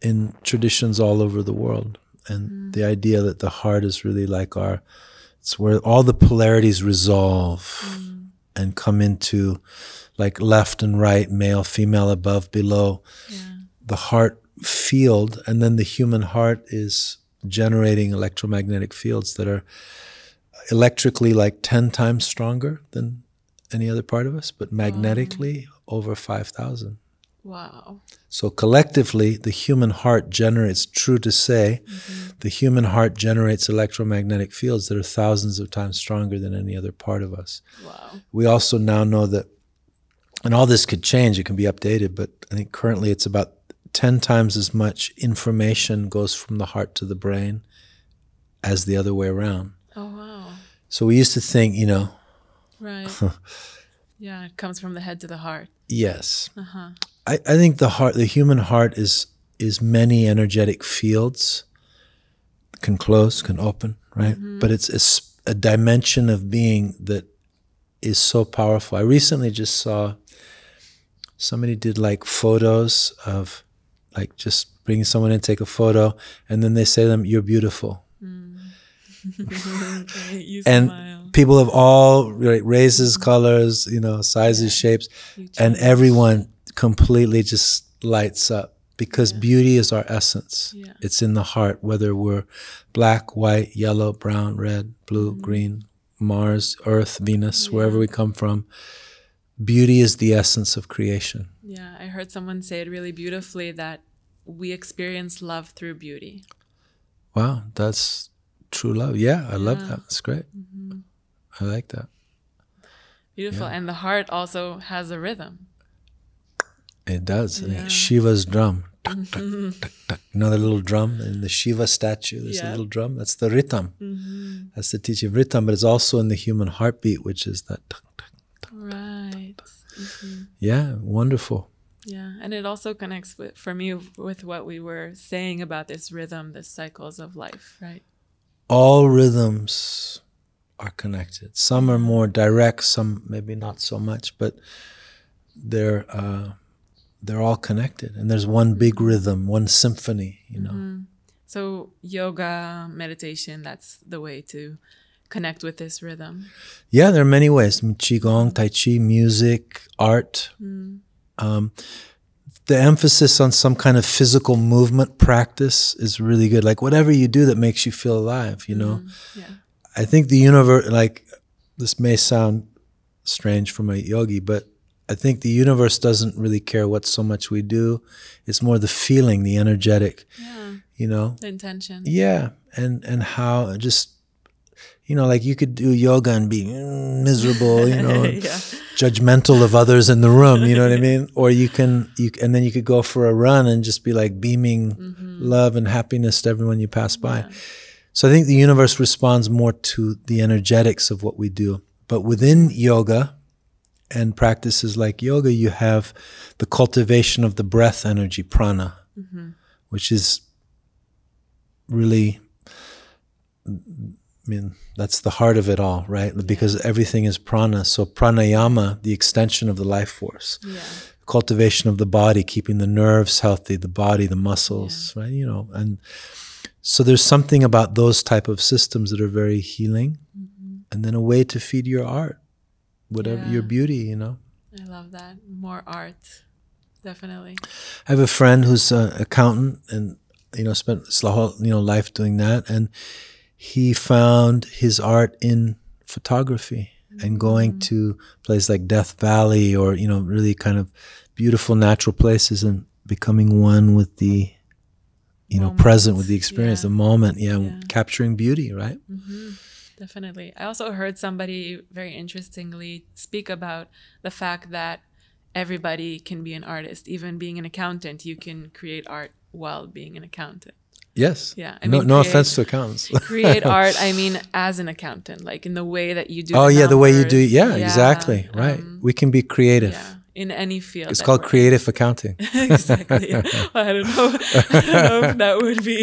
in traditions all over the world, and mm. the idea that the heart is really like our, it's where all the polarities resolve mm. and come into, like left and right, male, female, above, below. Yeah. the heart field, and then the human heart is generating electromagnetic fields that are electrically like 10 times stronger than any other part of us, but oh, magnetically over 5,000. Wow. So collectively, the human heart generates, true to say, mm-hmm. the human heart generates electromagnetic fields that are thousands of times stronger than any other part of us. Wow. We also now know that, and all this could change, it can be updated, but I think currently it's about 10 times as much information goes from the heart to the brain as the other way around. Oh wow. So we used to think, you know, Right. [laughs] yeah, it comes from the head to the heart. yes. Uh huh. I, I think the heart, the human heart is is many energetic fields, can close, can open, right? But it's a dimension of being that is so powerful. I recently just saw somebody did like photos of like just bringing someone in, take a photo, and then they say to them, "You're beautiful." Okay, [laughs] you and smile. People of all right, races, colors, you know, sizes, shapes, and everyone completely just lights up because beauty is our essence. Yeah. It's in the heart, whether we're black, white, yellow, brown, red, blue, Mm-hmm. green, Mars, Earth, Venus, wherever we come from. Beauty is the essence of creation. Yeah, I heard someone say it really beautifully that we experience love through beauty. Wow, that's true love. Yeah, I love Yeah. Mm-hmm. that. That's great. I like that. Beautiful. And the heart also has a rhythm. It does. Yeah. Mm-hmm. Shiva's drum. [laughs] Tuck, tuck, tuck, tuck. You know the little drum in the Shiva statue? There's a little drum. That's the rhythm. Mm-hmm. That's the teaching of rhythm, but it's also in the human heartbeat, which is that. Right. Yeah, wonderful. Yeah. And it also connects with, for me with what we were saying about this rhythm, the cycles of life, right? All rhythms are connected. Some are more direct, some maybe not so much, but they're uh, they're all connected. And there's one big rhythm, one symphony. You know. So, yoga, meditation, that's the way to connect with this rhythm. Yeah, there are many ways. I mean, Qigong, Tai Chi, music, art. Um, the emphasis on some kind of physical movement practice is really good. Like whatever you do that makes you feel alive, you know. Yeah. I think the universe, like this may sound strange from a yogi, but I think the universe doesn't really care what so much we do. It's more the feeling, the energetic, Yeah. you know. The intention. Yeah, and and how just you know, like you could do yoga and be miserable, you know, [laughs] Yeah. judgmental of others in the room. You know what I mean? [laughs] Or you can you and then you could go for a run and just be like beaming mm-hmm. love and happiness to everyone you pass by. So I think the universe responds more to the energetics of what we do. But within yoga and practices like yoga, you have the cultivation of the breath energy, prana, mm-hmm. which is really I mean, that's the heart of it all, right? Because everything is prana. So pranayama, the extension of the life force, Yeah. cultivation of the body, keeping the nerves healthy, the body, the muscles, right? You know, and so there's something about those type of systems that are very healing, mm-hmm. and then a way to feed your art, whatever your beauty, you know. I love that. More art. Definitely. I have a friend who's an accountant and you know spent his whole you know life doing that, and he found his art in photography and going mm-hmm. to places like Death Valley or you know really kind of beautiful natural places and becoming one with the you know present with the experience, yeah. the moment, yeah, Yeah. capturing beauty, right? Definitely. I also heard somebody very interestingly speak about the fact that everybody can be an artist. Even being an accountant, you can create art while being an accountant. Yes. Yeah. I no, no offense to accountants. [laughs] create [laughs] art. I mean, as an accountant, like in the way that you do. oh the yeah, the way you do. numbers. Yeah, exactly. Right. um, we can be creative. yeah. In any field. It's called we're in. creative accounting. [laughs] exactly. I don't know. [laughs] I don't know if that would be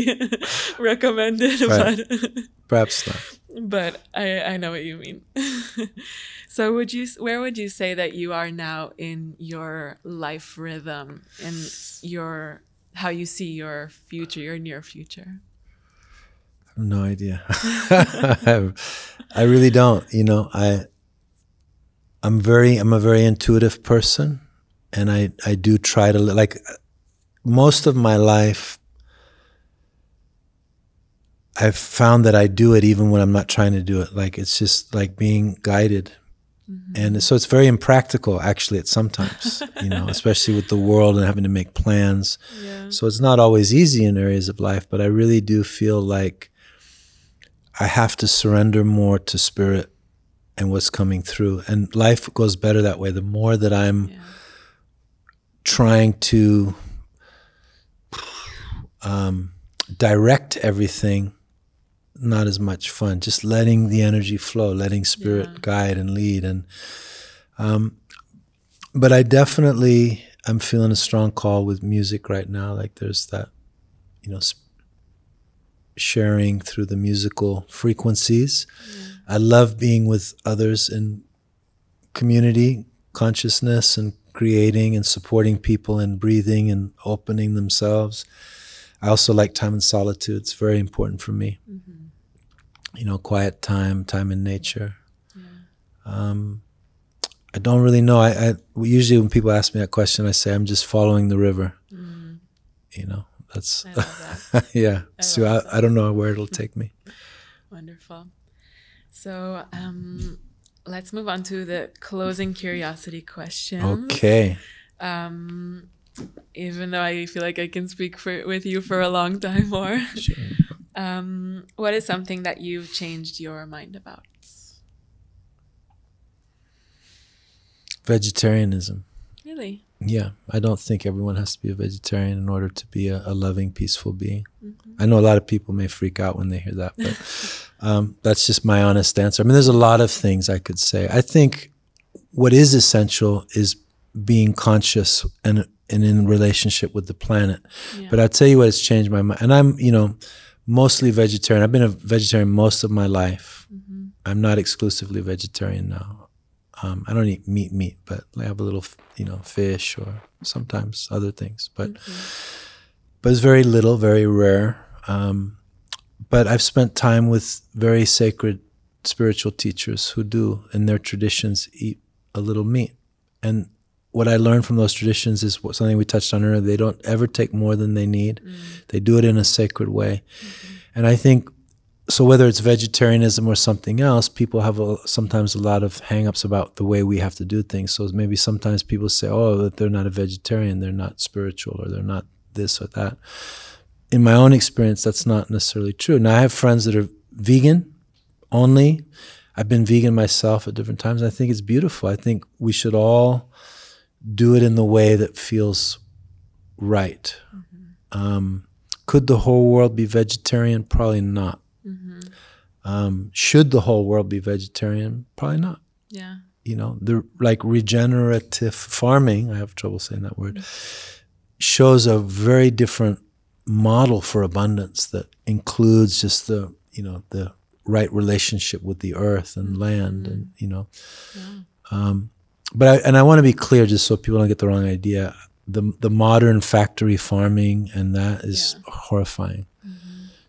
[laughs] recommended, Right. but Perhaps not. but I I know what you mean. so would you where would you say that you are now in your life rhythm in your how you see your future, your near future? I have no idea. I really don't. You know, I I'm very I'm a very intuitive person and I I do try to li- like most of my life I've found that I do it even when I'm not trying to do it. Like it's just like being guided. Mm-hmm. And so it's very impractical actually at sometimes, [laughs] you know, especially with the world and having to make plans. Yeah. So it's not always easy in areas of life, but I really do feel like I have to surrender more to spirit and what's coming through. And life goes better that way. The more that I'm Yeah. trying to um, direct everything, not as much fun. Just letting the energy flow, letting spirit Yeah. guide and lead. And um, but I definitely I'm feeling a strong call with music right now. Like there's that, you know, sharing through the musical frequencies. I love being with others in community consciousness and creating and supporting people and breathing and opening themselves. I also like time in solitude. It's very important for me. You know, quiet time, time in nature. Um, I don't really know. I, I usually when people ask me that question, I say I'm just following the river. You know, that's I that. [laughs] yeah. so love I, I don't know where it'll take me. [laughs] Wonderful. So um, let's move on to the closing curiosity question. Okay. Um, even though I feel like I can speak for, with you for a long time more. [laughs] Um, what is something that you've changed your mind about? Vegetarianism. Really? Yeah, I don't think everyone has to be a vegetarian in order to be a, a loving, peaceful being. I know a lot of people may freak out when they hear that, but [laughs] um, that's just my honest answer. I mean, there's a lot of things I could say. I think what is essential is being conscious and and in relationship with the planet. Yeah. But I'll tell you what has changed my mind. And I'm, you know, mostly vegetarian. I've been a vegetarian most of my life. I'm not exclusively vegetarian now. Um, I don't eat meat, meat, but I have a little, you know, fish or sometimes other things. But but it's very little, very rare. Um, but I've spent time with very sacred spiritual teachers who do, in their traditions, eat a little meat. And what I learned from those traditions is what, something we touched on earlier. They don't ever take more than they need. Mm. They do it in a sacred way. Mm-hmm. And I think so. Whether it's vegetarianism or something else, people have a, sometimes a lot of hangups about the way we have to do things. So maybe sometimes people say, "Oh, that they're not a vegetarian, they're not spiritual, or they're not this or that." In my own experience, that's not necessarily true. Now, I have friends that are vegan only. I've been vegan myself at different times. I think it's beautiful. I think we should all do it in the way that feels right. Um, could the whole world be vegetarian? Probably not. Um, should the whole world be vegetarian? Probably not. Yeah. You know, the like regenerative farming. I have trouble saying that word. Shows a very different model for abundance that includes just the you know the right relationship with the earth and land and you know. Um, but I, and I want to be clear just so people don't get the wrong idea the the modern factory farming and that is Yeah. horrifying.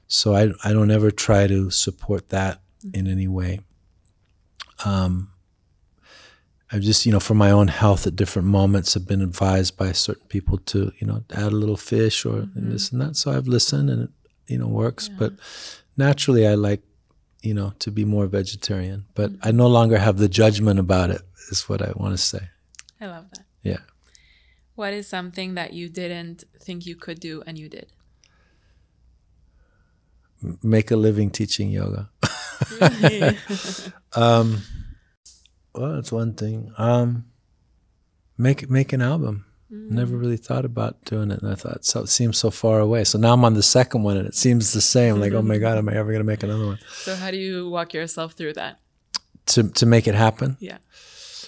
So I, I don't ever try to support that in any way. Um, I've just, you know, for my own health at different moments have been advised by certain people to, you know, add a little fish or and this and that. So I've listened and it, you know, works. But naturally I like, you know, to be more vegetarian. But mm-hmm. I no longer have the judgment about it, is what I want to say. I love that. Yeah. What is something that you didn't think you could do and you did? M- Make a living teaching yoga. [laughs] Um, Well, that's one thing. Um, make make an album. Never really thought about doing it, and I thought so. It seems so far away. So now I'm on the second one, and it seems the same. Like, oh my god, am I ever going to make another one? So how do you walk yourself through that? To to make it happen, Yeah.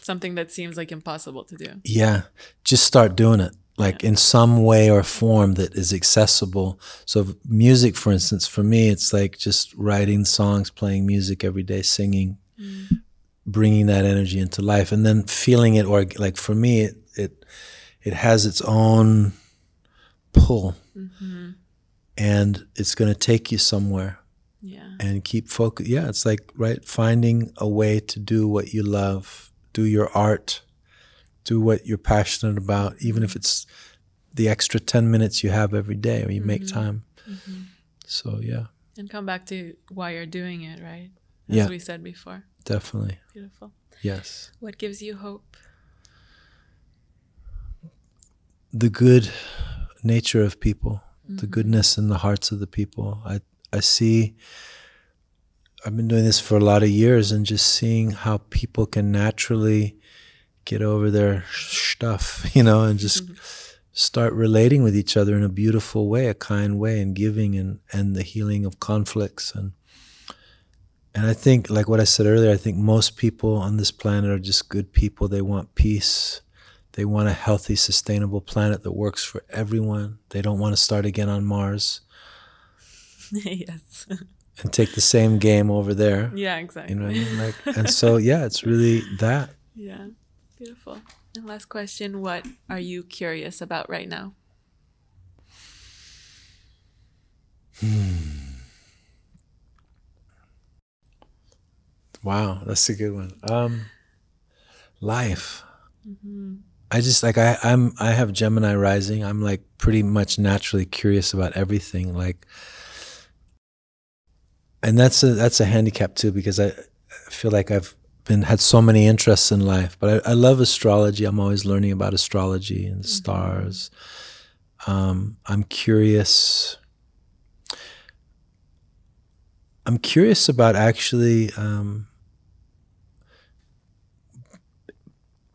Something that seems like impossible to do. yeah, just start doing it. Like in some way or form that is accessible. So music, for instance, for me, it's like just writing songs, playing music every day, singing, bringing that energy into life, and then feeling it. Or like for me, it it, it has its own pull, mm-hmm. and it's going to take you somewhere. Yeah. and keep focus. Yeah, it's like right finding a way to do what you love, do your art, do what you're passionate about, even if mm-hmm. it's the extra ten minutes you have every day, or you make mm-hmm. time. So yeah, And come back to why you're doing it, right? As Yeah. we said before. Definitely Beautiful. yes. What gives you hope? The good nature of people, the mm-hmm. goodness in the hearts of the people. I I see. I've been doing this for a lot of years, and just seeing how people can naturally get over their stuff, [laughs] you know, and just mm-hmm. start relating with each other in a beautiful way, a kind way, and giving and and the healing of conflicts and and I think, like what I said earlier, I think most people on this planet are just good people. They want peace. They want a healthy, sustainable planet that works for everyone. They don't want to start again on Mars [laughs] yes. and take the same game over there. yeah, exactly. You know what I mean? Like, [laughs] and so yeah, it's really that. Yeah. Beautiful. And last question, what are you curious about right now? Hmm. Wow, that's a good one. Um, life. I just like I I'm I have Gemini rising. I'm like pretty much naturally curious about everything. Like, and that's a that's a handicap too because I, I feel like I've been had so many interests in life. But I, I love astrology. I'm always learning about astrology and stars. Um, I'm curious. I'm curious about actually um,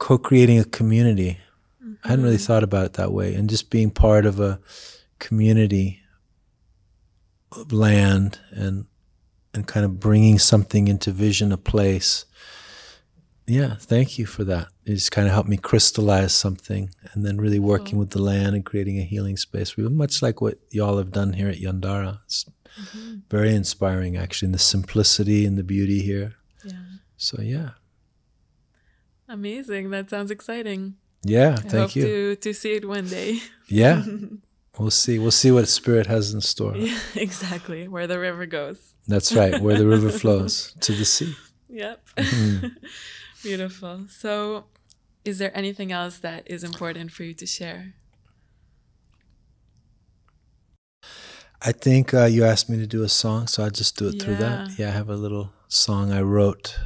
co-creating a community. I hadn't really mm-hmm. thought about it that way, and just being part of a community of land and and kind of bringing something into vision, a place. Yeah, thank you for that. It just kind of helped me crystallize something, and then really working with the land and creating a healing space. We much like what y'all have done here at Yandara. It's mm-hmm. very inspiring, actually, and the simplicity and the beauty here. Yeah. So yeah, Amazing. That sounds exciting. yeah. I Thank hope you. to to see it one day. [laughs] Yeah, we'll see. We'll see what spirit has in store. yeah, [laughs] exactly. Where the river goes. That's right, where the river flows to the sea. [laughs] Yep. Mm-hmm. Beautiful. So, is there anything else that is important for you to share? I think uh, you asked me to do a song, so I'll just do it through that. Yeah. Yeah, I have a little song I wrote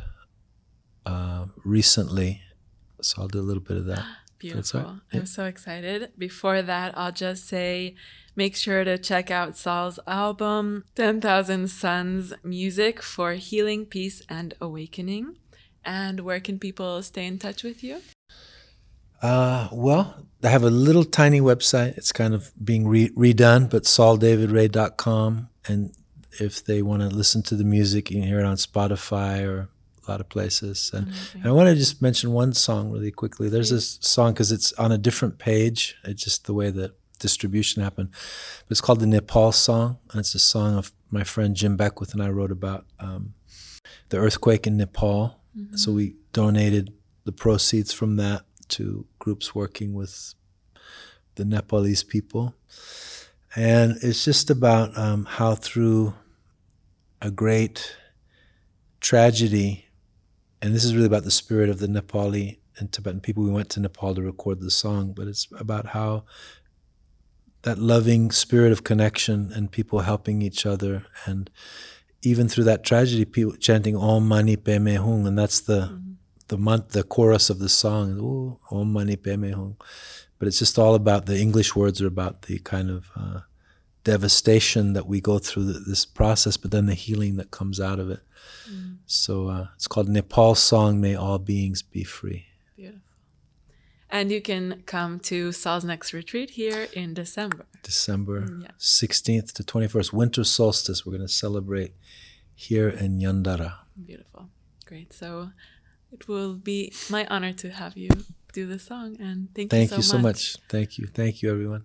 uh, recently, so I'll do a little bit of that. Beautiful. right. Yeah. I'm so excited. Before that, I'll just say make sure to check out Saul's album, 10,000 Suns Music for Healing, Peace, and Awakening. And where can people stay in touch with you? Uh, well, I have a little tiny website. It's kind of being re- redone, but sauldavidraye.com. And if they want to listen to the music, you can hear it on Spotify or a lot of places. And, and I want to just mention one song really quickly. There's this song because it's on a different page. It's just the way the distribution happened. But it's called the Nepal Song. And it's a song of my friend Jim Beckwith and I wrote about um, the earthquake in Nepal. So we donated the proceeds from that to groups working with the Nepalese people. And it's just about um, how, through a great tragedy, and this is really about the spirit of the Nepali and Tibetan people. We went to Nepal to record the song, but it's about how that loving spirit of connection and people helping each other and even through that tragedy, people chanting Om Mani Padme Hung, and that's the the month, the chorus of the song. Ooh, Om Mani Padme Hung, but it's just all about the English words are about the kind of uh, devastation that we go through th this process, but then the healing that comes out of it. So uh, it's called Nepal Song. May all beings be free. Beautiful. And you can come to Saul's next retreat here in December. December Mm, Yeah. 16th to 21st, winter solstice. We're going to celebrate here in Yandara. Beautiful. Great. So it will be my honor to have you do the song. And thank, Thank you you so, so much. much. Thank you. Thank you, everyone.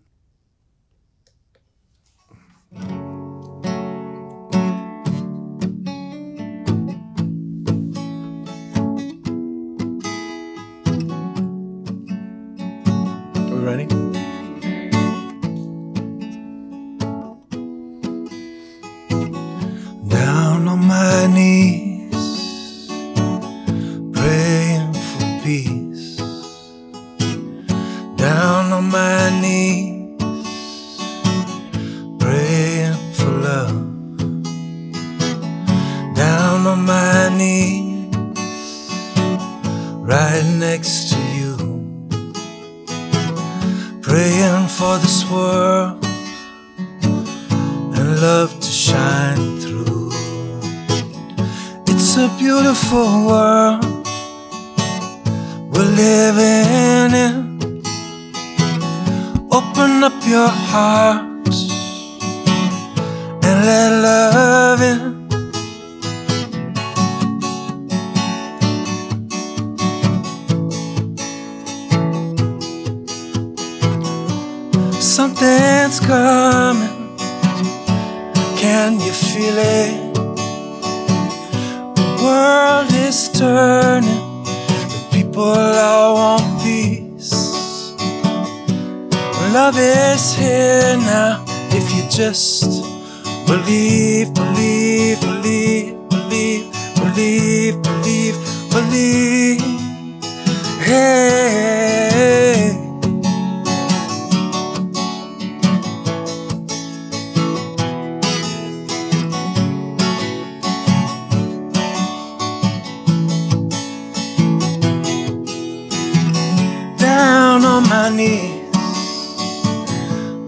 My knees,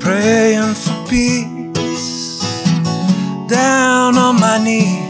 praying for peace. Down on my knees,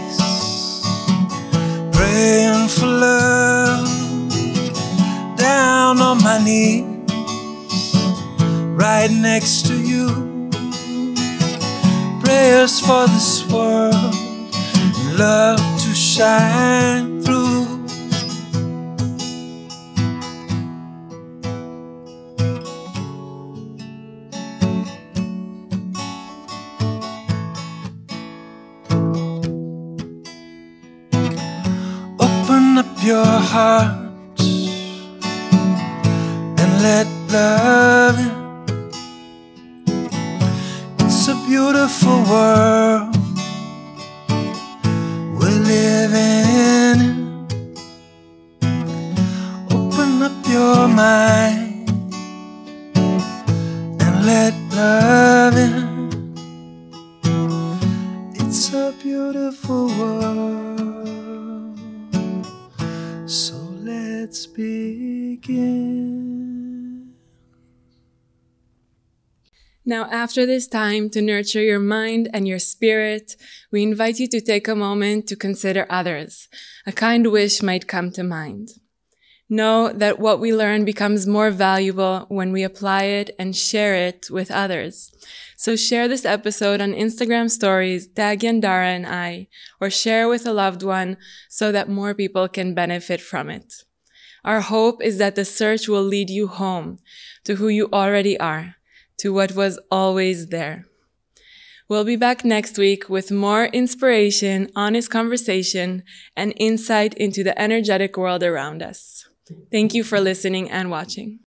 Now, after this time to nurture your mind and your spirit, we invite you to take a moment to consider others. A kind wish might come to mind. Know that what we learn becomes more valuable when we apply it and share it with others. So share this episode on Instagram stories, tag Yandara and I, or share with a loved one so that more people can benefit from it. Our hope is that the search will lead you home to who you already are, to what was always there. We'll be back next week with more inspiration, honest conversation, and insight into the energetic world around us. Thank you for listening and watching.